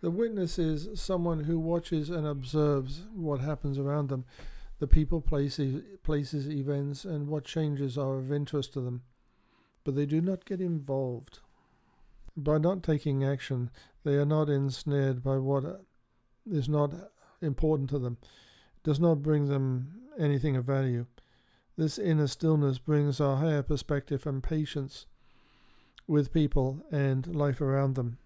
The witness is someone who watches and observes what happens around them, the people, places, places, events, and what changes are of interest to them. But they do not get involved. By not taking action, they are not ensnared by what is not important to them, does not bring them anything of value. This inner stillness brings a higher perspective and patience with people and life around them.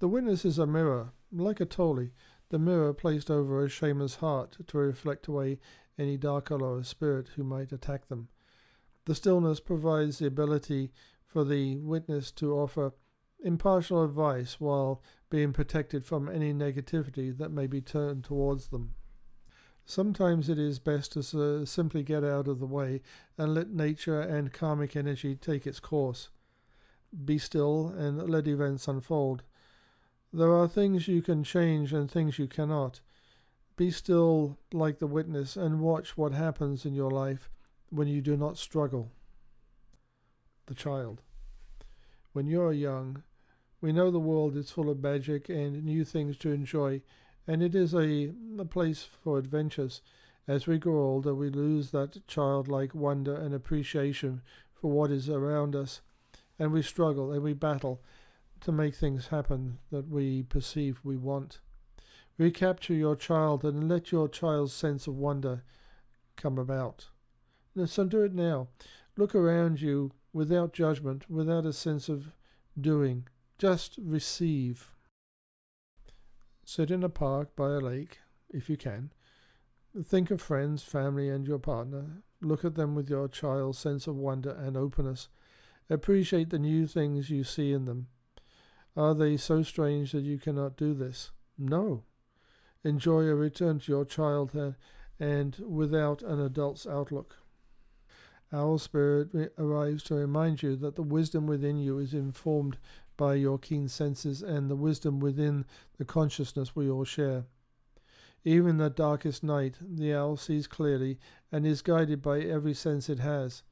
The witness is a mirror, like a toli, the mirror placed over a shaman's heart to reflect away any dark or spirit who might attack them. The stillness provides the ability for the witness to offer impartial advice while being protected from any negativity that may be turned towards them. Sometimes it is best to uh, simply get out of the way and let nature and karmic energy take its course. Be still and let events unfold. There are things you can change and things you cannot. Be still like the witness and watch what happens in your life when you do not struggle. The child. When you are young, we know the world is full of magic and new things to enjoy, and it is a, a place for adventures. As we grow older, we lose that childlike wonder and appreciation for what is around us, and we struggle and we battle to make things happen that we perceive we want. Recapture your child and let your child's sense of wonder come about. So do it now. Look around you without judgment, without a sense of doing. Just receive. Sit in a park by a lake, if you can. Think of friends, family, and your partner. Look at them with your child's sense of wonder and openness. Appreciate the new things you see in them. Are they so strange that you cannot do this? No. Enjoy a return to your childhood and without an adult's outlook. Owl spirit arrives to remind you that the wisdom within you is informed by your keen senses and the wisdom within the consciousness we all share. Even the darkest night, the owl sees clearly and is guided by every sense it has,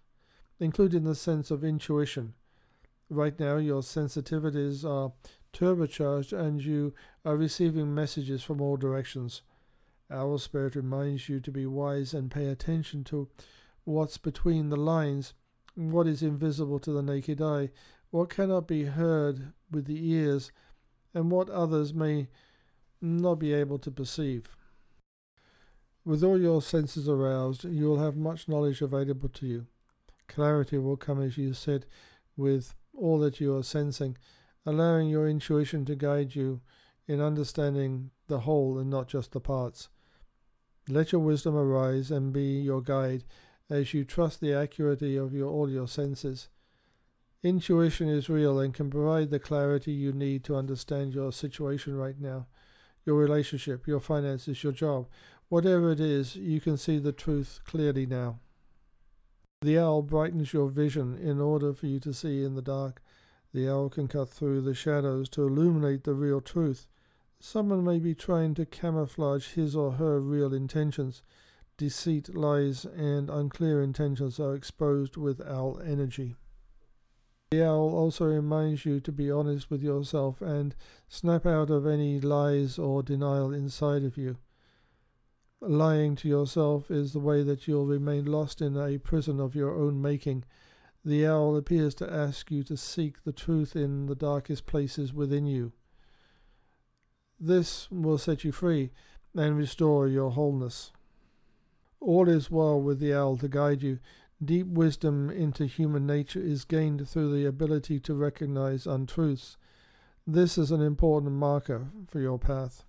including the sense of intuition, Right now, your sensitivities are turbocharged and you are receiving messages from all directions. Owl Spirit reminds you to be wise and pay attention to what's between the lines, what is invisible to the naked eye, what cannot be heard with the ears, and what others may not be able to perceive. With all your senses aroused, you will have much knowledge available to you. Clarity will come, as you said, with all that you are sensing, allowing your intuition to guide you in understanding the whole and not just the parts. Let your wisdom arise and be your guide as you trust the accuracy of your, all your senses. Intuition is real and can provide the clarity you need to understand your situation right now, your relationship, your finances, your job. Whatever it is, you can see the truth clearly now. The owl brightens your vision in order for you to see in the dark. The owl can cut through the shadows to illuminate the real truth. Someone may be trying to camouflage his or her real intentions. Deceit, lies, and unclear intentions are exposed with owl energy. The owl also reminds you to be honest with yourself and snap out of any lies or denial inside of you. Lying to yourself is the way that you'll remain lost in a prison of your own making. The owl appears to ask you to seek the truth in the darkest places within you. This will set you free and restore your wholeness. All is well with the owl to guide you. Deep wisdom into human nature is gained through the ability to recognize untruths. This is an important marker for your path.